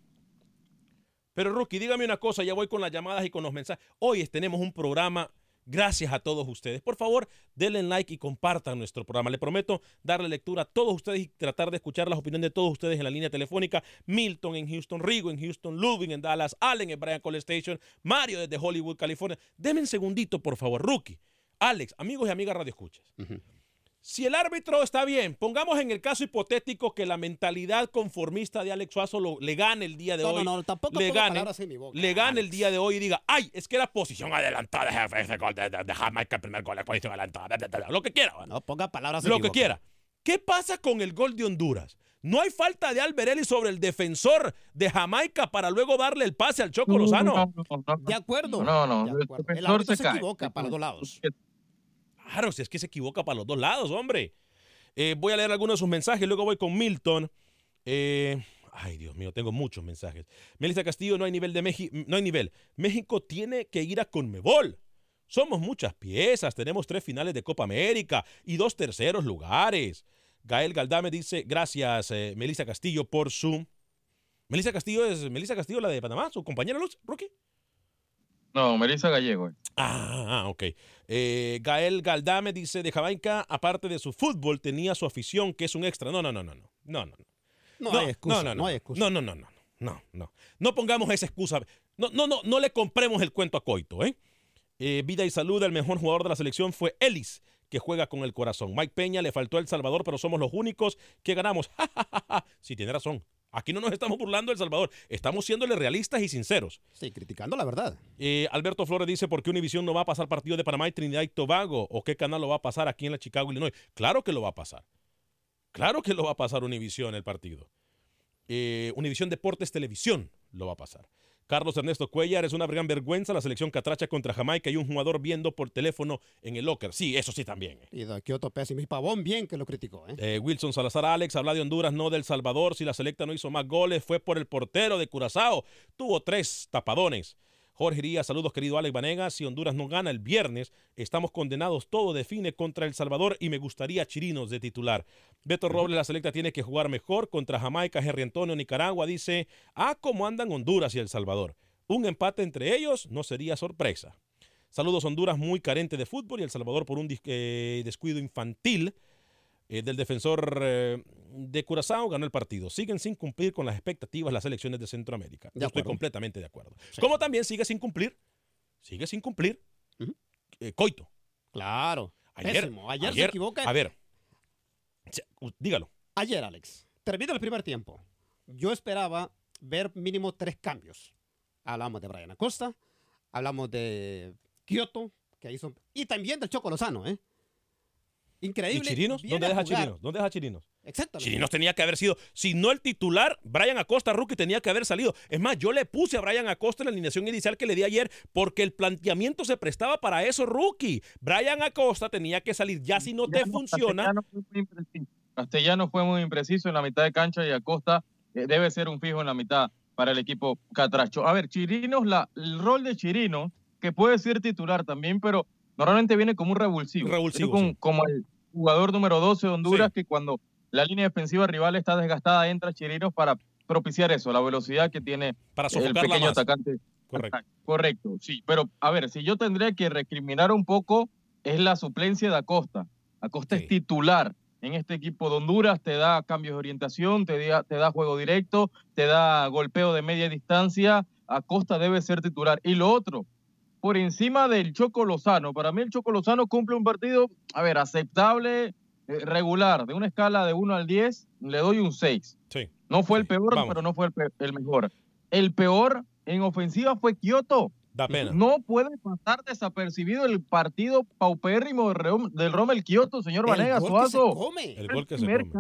pero Rookie, dígame una cosa, ya voy con las llamadas y con los mensajes. Hoy tenemos un programa, gracias a todos ustedes. Por favor, denle like y compartan nuestro programa. Le prometo darle lectura a todos ustedes y tratar de escuchar las opiniones de todos ustedes en la línea telefónica. Milton en Houston, Rigo en Houston, Ludwig en Dallas, Allen en Bryan College Station, Mario desde Hollywood, California. Denme un segundito, por favor, Rookie. Alex, amigos y amigas Radio Escuchas. Si el árbitro está bien, pongamos en el caso hipotético que la mentalidad conformista de Alex Suazo lo- le gane el día de No, no, hoy. no, tampoco le gane, le gane el día de hoy y diga, ay, es que era posición adelantada, jefe, ese gol de, de- de Jamaica, el primer gol de posición adelantada, da, da, da, da, lo que quiera. No ponga palabras en Lo mi que boca. quiera. ¿Qué pasa con el gol de Honduras? No hay falta de Alberelli sobre el defensor de Jamaica para luego darle el pase al Choco Lozano. De acuerdo. No, no, De el acuerdo. El defensor árbitro se se cae. equivoca para los dos lados. Claro, si es que se equivoca para los dos lados, hombre. Eh, voy a leer algunos de sus mensajes, luego voy con Milton. Eh, ay, Dios mío, tengo muchos mensajes. Melissa Castillo, no hay nivel de México, no hay nivel. México tiene que ir a Conmebol. Somos muchas piezas, tenemos tres finales de Copa América y dos terceros lugares. Gael Galdame dice, gracias, eh, Melissa Castillo, por su... Melissa Castillo es Melissa Castillo, la de Panamá, su compañera Luz, Rookie. No, Melissa Gallego. eh. Ah, ah, ok. Eh, Gael Galdame dice de Jamaica, aparte de su fútbol, tenía su afición, que es un extra. No, no, no, no, no. No, no. No hay excusa, No, no, no. no hay excusa. No, no, no, no. No, no. No pongamos esa excusa. No, no, no, no le compremos el cuento a Coito, ¿eh? Eh, vida y salud, el mejor jugador de la selección fue Ellis, que juega con el corazón. Mike Peña le faltó El Salvador, pero somos los únicos que ganamos. sí, tiene razón. Aquí no nos estamos burlando del Salvador, estamos siéndole realistas y sinceros. Sí, criticando la verdad. Eh, Alberto Flores dice, ¿por qué Univision no va a pasar partido de Panamá y Trinidad y Tobago? ¿O qué canal lo va a pasar aquí en la Chicago, Illinois? Claro que lo va a pasar. Claro que lo va a pasar Univision el partido. Eh, Univision Deportes Televisión lo va a pasar. Carlos Ernesto Cuellar es una gran vergüenza la selección catracha contra Jamaica y un jugador viendo por teléfono en el locker. Sí, eso sí también. Y de Kioto Pésimo y Pavón bien que lo criticó. ¿eh? Eh, Wilson Salazar Alex habla de Honduras, no del Salvador. Si la selecta no hizo más goles, fue por el portero de Curazao. Tuvo tres tapadones. Jorge Irías, saludos querido Alex Vanegas. Si Honduras no gana el viernes, estamos condenados. Todo define contra El Salvador y me gustaría Chirinos de titular. Beto Robles, la selecta tiene que jugar mejor contra Jamaica, Henry Antonio, Nicaragua. Dice, ah, cómo andan Honduras y El Salvador. Un empate entre ellos no sería sorpresa. Saludos Honduras, muy carente de fútbol y El Salvador por un eh, descuido infantil eh, del defensor eh, de Curazao ganó el partido. Siguen sin cumplir con las expectativas las selecciones de Centroamérica. De Yo estoy completamente de acuerdo. Como también sigue sin cumplir, sigue sin cumplir eh, Coito. Claro. Ayer, Pésimo. Ayer se equivoca. A ver, dígalo. Ayer, Alex, termina el primer tiempo. Yo esperaba ver mínimo tres cambios. Hablamos de Brian Acosta, hablamos de Kioto, que hizo, y también del Choco Lozano, ¿eh? ¿Y Increíble. Chirinos? viene ¿Dónde deja. Chirinos? ¿Dónde deja Chirinos? Exactamente. Chirinos tenía que haber sido, si no el titular, Brian Acosta, rookie, tenía que haber salido. Es más, yo le puse a Brian Acosta en la alineación inicial que le di ayer porque el planteamiento se prestaba para eso, rookie. Brian Acosta tenía que salir. Ya si no te funciona, Castellano fue muy impreciso. Castellano fue muy impreciso en la mitad de cancha y Acosta eh, debe ser un fijo en la mitad para el equipo catracho. A ver, Chirinos, la, el rol de Chirino, que puede ser titular también, pero normalmente viene como un revulsivo. Como, sí. como el jugador número 12 de Honduras, que cuando la línea defensiva rival está desgastada, entra Chirinos para propiciar eso, la velocidad que tiene Para el pequeño atacante. Correcto. Correcto, sí. Pero, a ver, si yo tendría que recriminar un poco, es la suplencia de Acosta. Acosta es titular en este equipo de Honduras, te da cambios de orientación, te da, te da juego directo, te da golpeo de media distancia. Acosta debe ser titular. Y lo otro, por encima del Choco Lozano, para mí el Choco Lozano cumple un partido, a ver, aceptable, eh, regular, de una escala de 1 al 10, le doy un 6. Sí. No fue el peor, Vamos. pero no fue el, pe- el mejor. El peor en ofensiva fue Kioto. Da pena. No puede pasar desapercibido el partido paupérrimo del Rom- del Rommel Kioto, señor El Vanega gol que se Suazo. come. El gol que se come.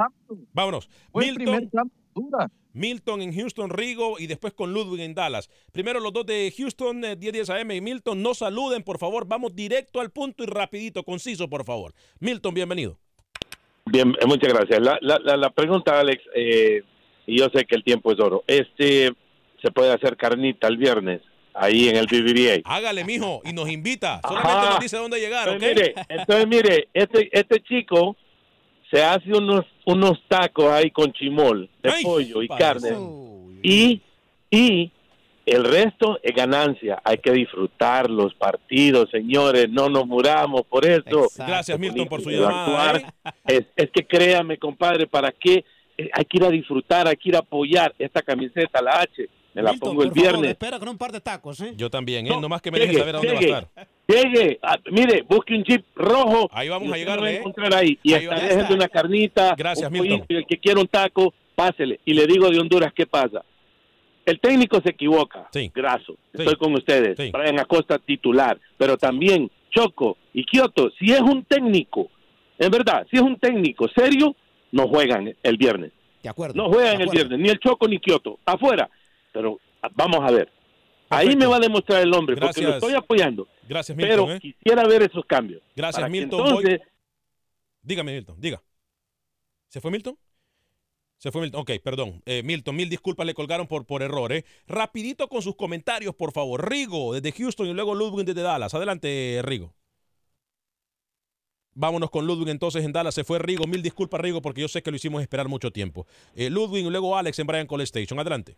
Vámonos. Fue el primer Milton, de Honduras. Milton en Houston, Rigo y después con Ludwig en Dallas. Primero los dos de Houston, eh, 10-10 AM y Milton, no saluden, por favor. Vamos directo al punto y rapidito, conciso, por favor. Milton, bienvenido. Bien, eh, muchas gracias. La, la, la, la pregunta, Alex, eh, y yo sé que el tiempo es oro. Este se puede hacer carnita el viernes ahí en el BBVA. Hágale, mijo, y nos invita. Solamente Ajá. nos dice dónde llegar. Entonces, mire, entonces, mire, este, este chico se hace unos, unos tacos ahí con chimol de Ay, pollo y carne. Y, y el resto es ganancia. Hay que disfrutar los partidos, señores. No nos muramos por eso. Gracias, Milton, por su llamada. actuar Es, es que créame, compadre, ¿para qué? Eh, Hay que ir a disfrutar, hay que ir a apoyar esta camiseta, la H. Me la Milton, pongo el por favor, viernes. espera con un par de tacos, ¿eh? Yo también, ¿eh? No, Nomás que me deje llegue, saber a dónde llegue, va a estar. Llegue, ah, mire, busque un jeep rojo. Ahí vamos a va ¿eh? encontrar ahí. Y Ahí está. haciendo una carnita, Gracias, un Milton. pollito, y el que quiera un taco, pásele. Y le digo de Honduras, ¿qué pasa? El técnico se equivoca, graso. Estoy con ustedes. Brian Acosta titular, pero también Choco y Kioto, si es un técnico, en verdad, si es un técnico serio, no juegan el viernes. De acuerdo. No juegan de el viernes, ni el Choco ni Kioto, afuera. Pero ah, vamos a ver. Ahí me va a demostrar el hombre, porque lo estoy apoyando. Gracias, Milton. Pero ¿eh? quisiera ver esos cambios. Gracias, Milton. Voy- Entonces, Dígame, Milton, diga. ¿Se fue Milton? Se fue Milton. Ok, perdón. Eh, Milton, mil disculpas, le colgaron por, por error. ¿eh? Rapidito con sus comentarios, por favor. Rigo, desde Houston y luego Ludwig desde Dallas. Adelante, Rigo. Vámonos con Ludwig entonces en Dallas. Se fue Rigo. Mil disculpas, Rigo, porque yo sé que lo hicimos esperar mucho tiempo. Eh, Ludwig y luego Alex en Brian Cole Station. Adelante.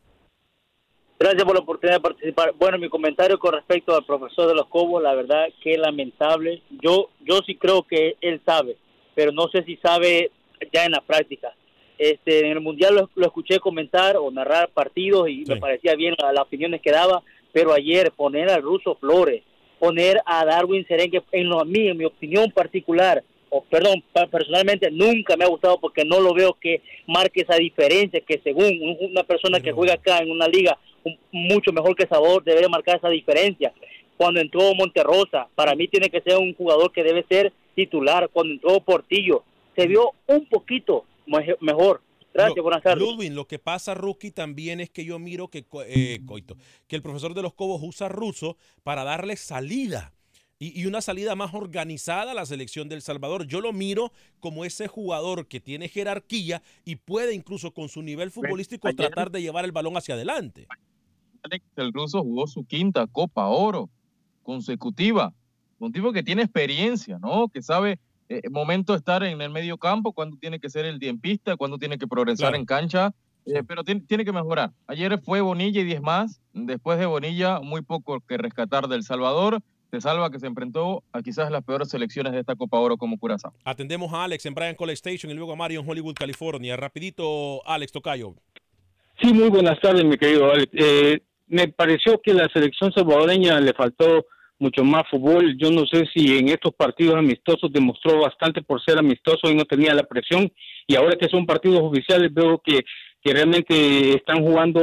Gracias por la oportunidad de participar. Bueno, mi comentario con respecto al profesor de los Cobos, la verdad que lamentable. Yo, yo sí creo que él sabe, pero no sé si sabe ya en la práctica. Este, en el mundial lo, lo escuché comentar o narrar partidos y me parecía bien la- las opiniones que daba, pero ayer poner al ruso Flores, poner a Darwin Serengue, en lo a mí, en mi opinión particular, o perdón, personalmente nunca me ha gustado porque no lo veo que marque esa diferencia que según un- una persona que juega acá en una liga mucho mejor que Sabor debería marcar esa diferencia. Cuando entró Monterrosa, para mí tiene que ser un jugador que debe ser titular. Cuando entró Portillo, se vio un poquito mejor. Gracias, buenas tardes. Lo que pasa, Rookie, también es que yo miro que, eh, Coito, que el profesor de los Cobos usa ruso para darle salida. Y, y una salida más organizada a la selección del Salvador. Yo lo miro como ese jugador que tiene jerarquía y puede incluso con su nivel futbolístico ayer- tratar de llevar el balón hacia adelante. Alex, el ruso jugó su quinta Copa Oro consecutiva. Un tipo que tiene experiencia, ¿no? Que sabe eh, momento de estar en el medio campo, cuando tiene que ser el diempista, cuando tiene que progresar Claro. en cancha, eh, pero tiene, tiene que mejorar. Ayer fue Bonilla y 10 más. Después de Bonilla, muy poco que rescatar del Salvador. Se salva que se enfrentó a quizás las peores selecciones de esta Copa Oro como Curazao. Atendemos a Alex en Brian College Station y luego a Mario en Hollywood, California. Rapidito, Alex Tocayo. Sí, muy buenas tardes, mi querido Alex. Eh, me pareció que la selección salvadoreña le faltó mucho más fútbol. Yo no sé si en estos partidos amistosos demostró bastante por ser amistoso y no tenía la presión. Y ahora que son partidos oficiales veo que, que realmente están jugando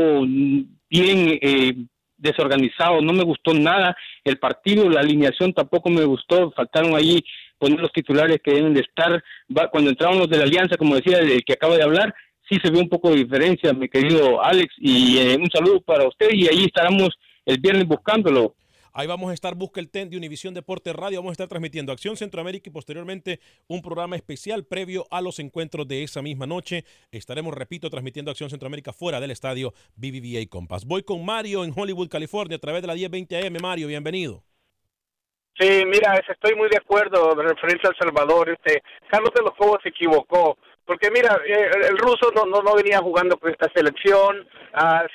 bien eh, desorganizados. No me gustó nada el partido, la alineación tampoco me gustó. Faltaron ahí poner los titulares que deben de estar. Cuando entraron los de la Alianza, como decía el que acaba de hablar, sí se ve un poco de diferencia, mi querido Alex, y eh, un saludo para usted y ahí estaremos el viernes buscándolo. Ahí vamos a estar, busca el TEN de Univisión Deporte Radio. Vamos a estar transmitiendo Acción Centroamérica y posteriormente un programa especial previo a los encuentros de esa misma noche. Estaremos, repito, transmitiendo Acción Centroamérica fuera del estadio BBVA Compass. Voy con Mario en Hollywood, California, a través de la 1020 AM. Mario, bienvenido. Sí, mira, es- estoy muy de acuerdo referente al Salvador. Este, Carlos de los Cobos se equivocó. Porque mira, eh, el, ruso no, no, no venía jugando con esta selección, a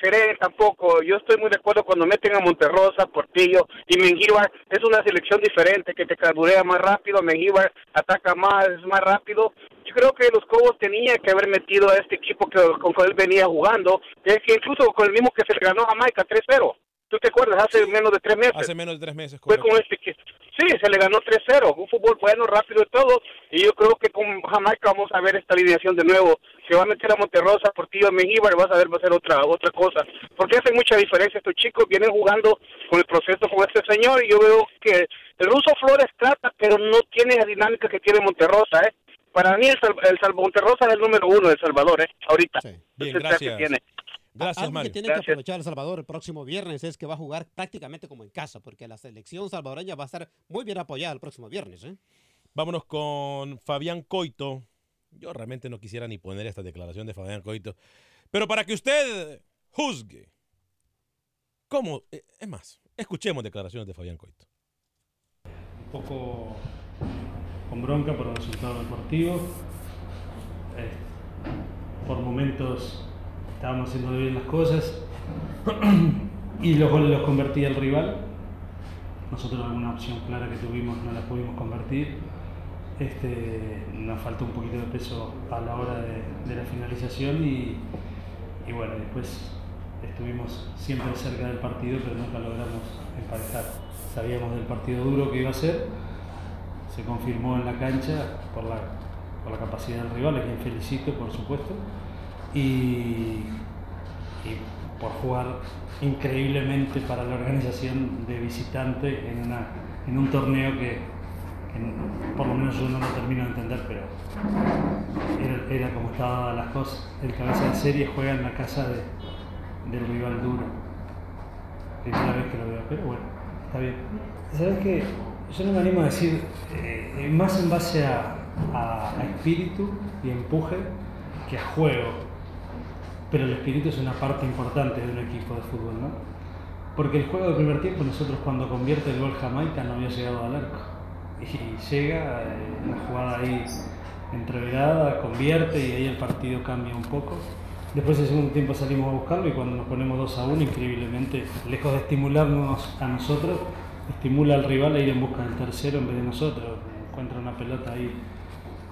tampoco. Yo estoy muy de acuerdo cuando meten a Monterrosa, Portillo y Mengíbar. Es una selección diferente que te carburea más rápido. Mengíbar ataca más, es más rápido. Yo creo que los Cobos tenían que haber metido a este equipo que, con que él venía jugando, que incluso con el mismo que se ganó a Jamaica 3-0. ¿Tú te acuerdas? Hace menos de tres meses Hace menos de tres meses. fue correcto. con este que sí se le ganó 3-0 un fútbol bueno rápido y todo y yo creo que con Jamaica vamos a ver esta alineación de nuevo se va a meter a Monterrosa Portillo Mengíbar vas a ver va a ser otra otra cosa porque hace mucha diferencia estos chicos vienen jugando con el proceso con este señor y yo veo que el ruso Flores trata pero no tiene la dinámica que tiene Monterrosa eh para mí el, el Sal- Monterrosa es el número uno de El Salvador eh ahorita Bien, el gracias. que tiene. Gracias, Algo que Mario. tiene que aprovechar El Salvador el próximo viernes es que va a jugar prácticamente como en casa, porque la selección salvadoreña va a estar muy bien apoyada el próximo viernes. ¿eh? Vámonos con Fabián Coito. Yo realmente no quisiera ni poner esta declaración de Fabián Coito. Pero para que usted juzgue, ¿cómo? Eh, Es más, escuchemos declaraciones de Fabián Coito. un poco con bronca por el resultado del partido. Eh, por momentos estábamos haciendo bien las cosas y los goles los convertía el rival. Nosotros alguna opción clara que tuvimos no la pudimos convertir. Este, nos faltó un poquito de peso a la hora de, la finalización y, y bueno, después estuvimos siempre cerca del partido pero nunca logramos emparejar. Sabíamos del partido duro que iba a ser, se confirmó en la cancha por la, por la capacidad del rival, a quien felicito por supuesto, y, y por jugar increíblemente para la organización de visitante en, una, en un torneo que, por lo menos yo no lo termino de entender, pero era, como estaban las cosas. El cabeza de serie juega en la casa de, del rival duro. Primera vez que lo veo, pero bueno, está bien. ¿Sabes qué? Yo no me animo a decir, eh, más en base a- a espíritu y empuje que a juego. Pero el espíritu es una parte importante de un equipo de fútbol, ¿no? Porque el juego de primer tiempo, nosotros cuando convierte el gol Jamaica no había llegado al arco. Y llega, eh, una jugada ahí entreverada, convierte y ahí el partido cambia un poco. Después el segundo tiempo salimos a buscarlo y cuando nos ponemos 2 a 1, increíblemente, lejos de estimularnos a nosotros, estimula al rival a ir en busca del tercero en vez de nosotros. Encuentra una pelota ahí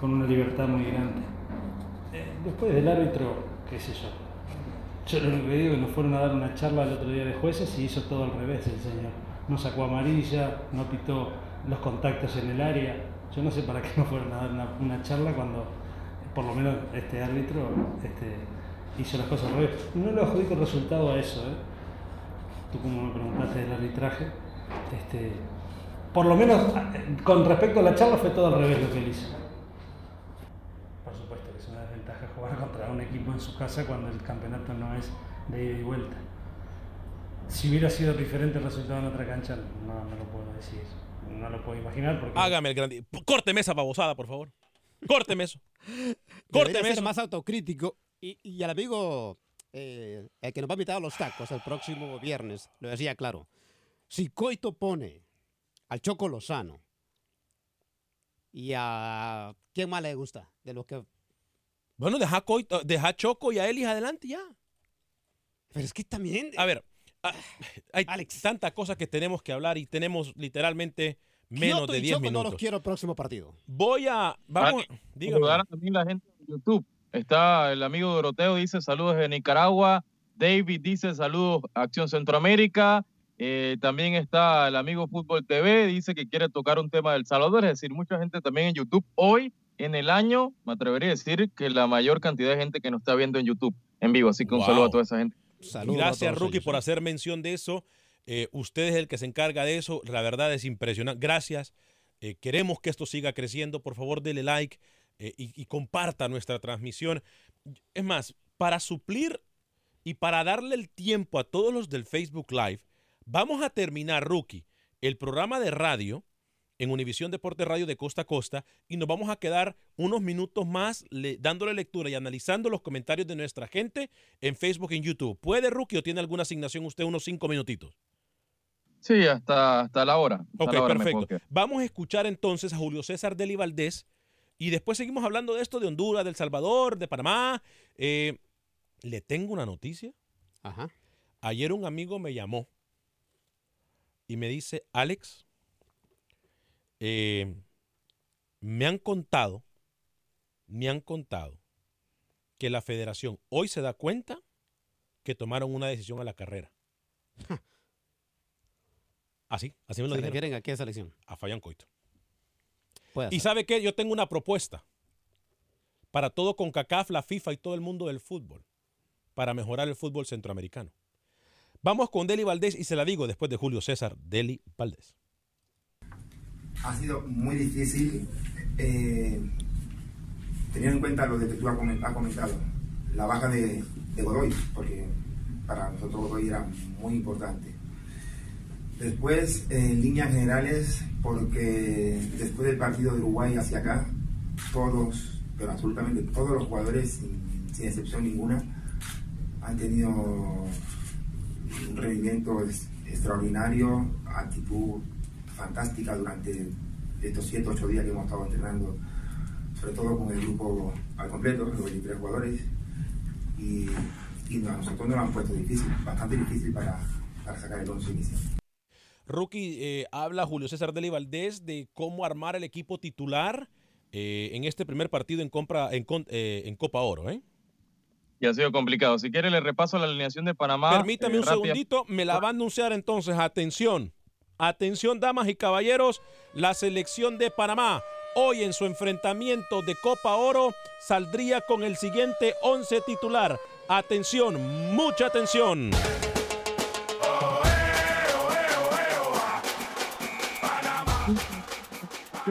con una libertad muy grande. Eh, Después del árbitro, qué sé yo. Yo lo único que digo es que nos fueron a dar una charla el otro día de jueces y hizo todo al revés el señor. No sacó amarilla, no pitó los contactos en el área. Yo no sé para qué nos fueron a dar una, una charla cuando por lo menos este árbitro este, hizo las cosas al revés. No le adjudico el resultado a eso, ¿eh? Tú como me preguntaste del arbitraje, este, por lo menos eh, con respecto a la charla fue todo al revés lo que él hizo. Por supuesto que es una desventaja jugar contra un equipo en su casa cuando el campeonato no es de ida y vuelta. Si hubiera sido diferente el resultado en otra cancha, no, no lo puedo decir. No lo puedo imaginar porque... Hágame el grande. Córteme esa babosada, por favor. Córteme eso. Córteme ser eso. más autocrítico. Y, y al amigo, eh, el que nos va a invitar a los tacos el próximo viernes, lo decía claro. Si Coito pone al Choco Lozano y a... ¿Quién más le gusta? De los que... Bueno, deja, Coito- deja a Choco y a Elis adelante ya. Pero es que también... A ver, ah, hay tantas cosas que tenemos que hablar y tenemos literalmente menos Kioto de y 10 Choco no minutos. los quiero el próximo partido. Voy a... Vamos, dígame. Saludar también la gente de YouTube. Está el amigo Doroteo, dice saludos de Nicaragua. David dice saludos a Acción Centroamérica. Eh, también está el amigo Fútbol TV, dice que quiere tocar un tema del Salvador. Es decir, mucha gente también en YouTube. Hoy, en el año, me atrevería a decir que la mayor cantidad de gente que nos está viendo en YouTube en vivo. Así que un Wow. saludo a toda esa gente. Gracias, Rookie, por hacer mención de eso. Eh, usted es el que se encarga de eso. La verdad es impresionante. Gracias. Eh, queremos que esto siga creciendo. Por favor, dele like eh, y, y comparta nuestra transmisión. Es más, para suplir y para darle el tiempo a todos los del Facebook Live, vamos a terminar, Rookie, el programa de radio en Univisión Deporte Radio de Costa a Costa y nos vamos a quedar unos minutos más le- dándole lectura y analizando los comentarios de nuestra gente en Facebook y en YouTube. ¿Puede, Rookie, o tiene alguna asignación usted unos cinco minutitos? Sí, hasta, hasta la hora. Hasta Ok, la hora me perfecto. Vamos a escuchar entonces a Julio César Deli Valdés y después seguimos hablando de esto de Honduras, del Salvador, de Panamá. Eh, le tengo una noticia. Ajá. Ayer un amigo me llamó y me dice, Alex, eh, me han contado, me han contado que la federación hoy se da cuenta que tomaron una decisión a la carrera. Así, así me lo ¿Se dijeron. refieren a qué selección? A Fabián Coito. Puede Y ser. sabe qué, yo tengo una propuesta para todo con CACAF, la FIFA y todo el mundo del fútbol, para mejorar el fútbol centroamericano. Vamos con Deli Valdés y se la digo después de Julio César, Deli Valdés. Ha sido muy difícil eh, teniendo en cuenta lo que tú has comen- has comentado, la baja de, Godoy, porque para nosotros Godoy era muy importante. Después, en líneas generales, porque después del partido de Uruguay hacia acá, todos, pero absolutamente todos los jugadores, sin excepción ninguna, han tenido un rendimiento extraordinario, actitud fantástica durante estos 7 8 días que hemos estado entrenando, sobre todo con el grupo al completo, los 23 jugadores, y, y a nosotros nos lo han puesto difícil, bastante difícil para, para sacar el 11 inicial. Rookie, eh, habla Julio César Deli Valdés de cómo armar el equipo titular eh, en este primer partido en, compra, en, eh, en Copa Oro. ¿eh? Y ha sido complicado. Si quiere, le repaso la alineación de Panamá. Permítame un segundito, me la va a anunciar entonces. Atención, atención, damas y caballeros, la selección de Panamá. Hoy en su enfrentamiento de Copa Oro saldría con el siguiente 11 titular. Atención, mucha atención.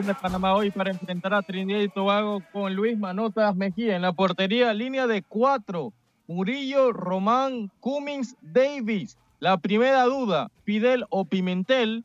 de Panamá hoy para enfrentar a Trinidad y Tobago con Luis Manotas Mejía en la portería, línea de cuatro. Murillo, Román, Cummings, Davis. La primera duda, Fidel o Pimentel,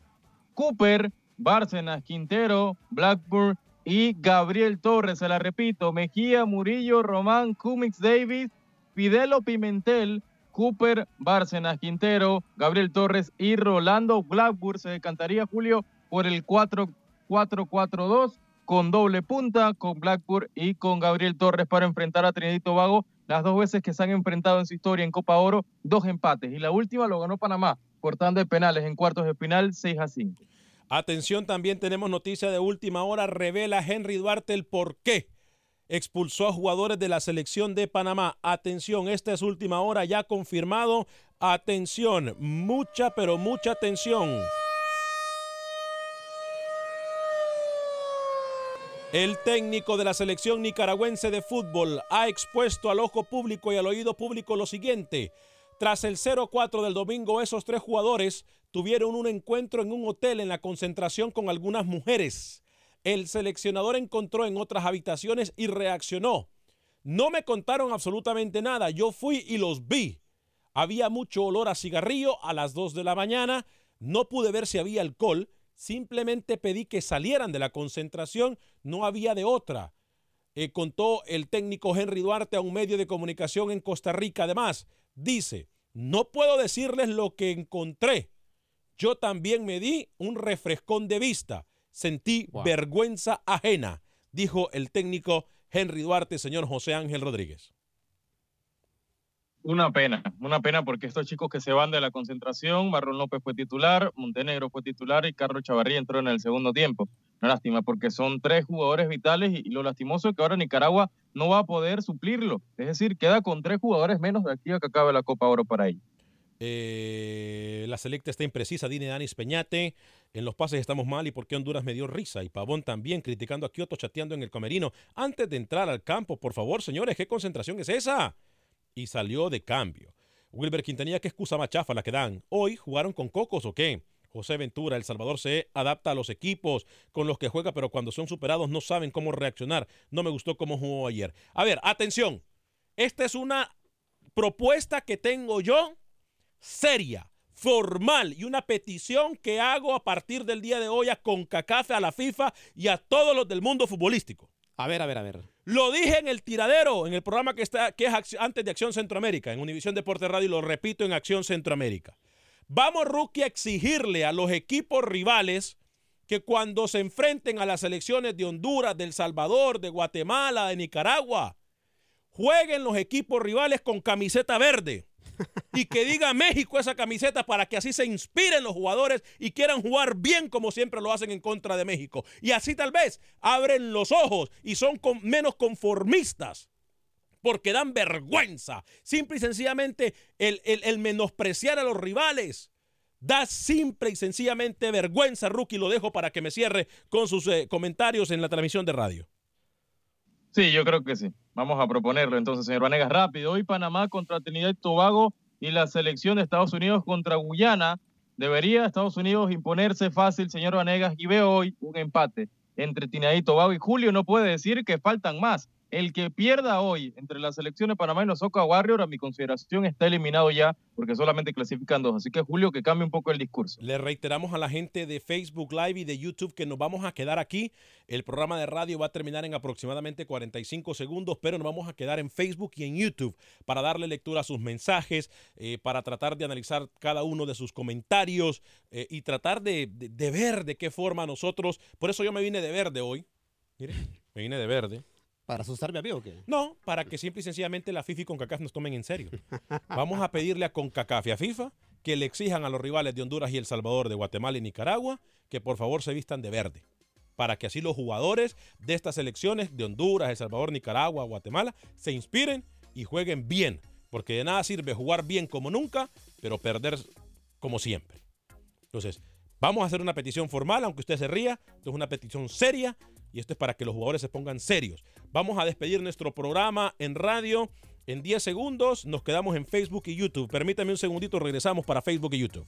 Cooper, Bárcenas, Quintero, Blackburn y Gabriel Torres. Se la repito, Mejía, Murillo, Román, Cummings, Davis, Fidel o Pimentel, Cooper, Bárcenas, Quintero, Gabriel Torres y Rolando Blackburn. Se decantaría Julio por el 4 4-4-2 con doble punta, con Blackburn y con Gabriel Torres para enfrentar a Trinidad y Tobago. Las dos veces que se han enfrentado en su historia en Copa Oro, dos empates. Y la última lo ganó Panamá, cortando de penales en cuartos de final, 6 a 5. Atención, también tenemos noticia de última hora. Revela Henry Duarte el por qué expulsó a jugadores de la selección de Panamá. Atención, esta es última hora ya confirmado. Atención, mucha, pero mucha atención. El técnico de la selección nicaragüense de fútbol ha expuesto al ojo público y al oído público lo siguiente. Tras el 0-4 del domingo, esos tres jugadores tuvieron un encuentro en un hotel en la concentración con algunas mujeres. El seleccionador encontró en otras habitaciones y reaccionó. No me contaron absolutamente nada, yo fui y los vi. Había mucho olor a cigarrillo a las 2 de la mañana, no pude ver si había alcohol, Simplemente pedí que salieran de la concentración, no había de otra. Eh, contó el técnico Henry Duarte a un medio de comunicación en Costa Rica. Además, dice, no puedo decirles lo que encontré. Yo también me di un refrescón de vista. Sentí vergüenza ajena, dijo el técnico Henry Duarte, señor José Ángel Rodríguez. Una pena, una pena porque estos chicos que se van de la concentración, Marrón López fue titular, Montenegro fue titular y Carlos Chavarría entró en el segundo tiempo. Una lástima porque son tres jugadores vitales y, lo lastimoso es que ahora Nicaragua no va a poder suplirlo. Es decir, queda con tres jugadores menos de aquí que acabe la Copa Oro para ahí. Eh, la selecta está imprecisa, Dine Danis Peñate. En los pases estamos mal y por qué Honduras me dio risa. Y Pavón también criticando a Kioto chateando en el camerino. Antes de entrar al campo, por favor, señores, ¿qué concentración es esa? Y salió de cambio. Wilber Quintanilla, ¿qué excusa más chafa la que dan? Hoy jugaron con Cocos o qué? José Ventura, El Salvador se adapta a los equipos con los que juega, pero cuando son superados no saben cómo reaccionar. No me gustó cómo jugó ayer. A ver, atención. Esta es una propuesta que tengo yo, seria, formal y una petición que hago a partir del día de hoy a CONCACAF, a la FIFA y a todos los del mundo futbolístico. A ver, a ver, a ver. Lo dije en el tiradero, en el programa que, está, que es antes de Acción Centroamérica, en Univisión Deporte Radio, y lo repito en Acción Centroamérica. Vamos, Rookie, a exigirle a los equipos rivales que cuando se enfrenten a las selecciones de Honduras, de El Salvador, de Guatemala, de Nicaragua, jueguen los equipos rivales con camiseta verde y que diga México esa camiseta para que así se inspiren los jugadores y quieran jugar bien como siempre lo hacen en contra de México. Y así tal vez abren los ojos y son menos conformistas porque dan vergüenza. Simple y sencillamente el, menospreciar a los rivales. Da simple y sencillamente vergüenza, Rookie. Lo dejo para que me cierre con sus eh, comentarios en la transmisión de radio. Sí, yo creo que sí. Vamos a proponerlo entonces, señor Vanegas. Rápido. Hoy Panamá contra Trinidad y Tobago y la selección de Estados Unidos contra Guyana. Debería Estados Unidos imponerse fácil, señor Vanegas, y veo hoy un empate entre Trinidad y. Y Julio no puede decir que faltan más. El que pierda hoy entre las selecciones Panamá y Soca Warrior, a mi consideración, está eliminado ya porque solamente clasifican dos. Así que Julio, que cambie un poco el discurso. Le reiteramos a la gente de Facebook Live y de YouTube que nos vamos a quedar aquí. El programa de radio va a terminar en aproximadamente 45 segundos, pero nos vamos a quedar en Facebook y en YouTube para darle lectura a sus mensajes, eh, para tratar de analizar cada uno de sus comentarios eh, y tratar de, de ver de qué forma nosotros. Por eso yo me vine de verde hoy. Mire, me vine de verde. ¿Para asustarme a mí o qué? No, para que simple y sencillamente la FIFA y CONCACAF nos tomen en serio. Vamos a pedirle a CONCACAF y a FIFA que le exijan a los rivales de Honduras y El Salvador, de Guatemala y Nicaragua, que por favor se vistan de verde. Para que así los jugadores de estas selecciones de Honduras, El Salvador, Nicaragua, Guatemala, se inspiren y jueguen bien. Porque de nada sirve jugar bien como nunca, pero perder como siempre. Entonces, vamos a hacer una petición formal, aunque usted se ría. Esto es una petición seria y esto es para que los jugadores se pongan serios. Vamos a despedir nuestro programa en radio en 10 segundos. Nos quedamos en Facebook y YouTube. Permítame un segundito, regresamos para Facebook y YouTube.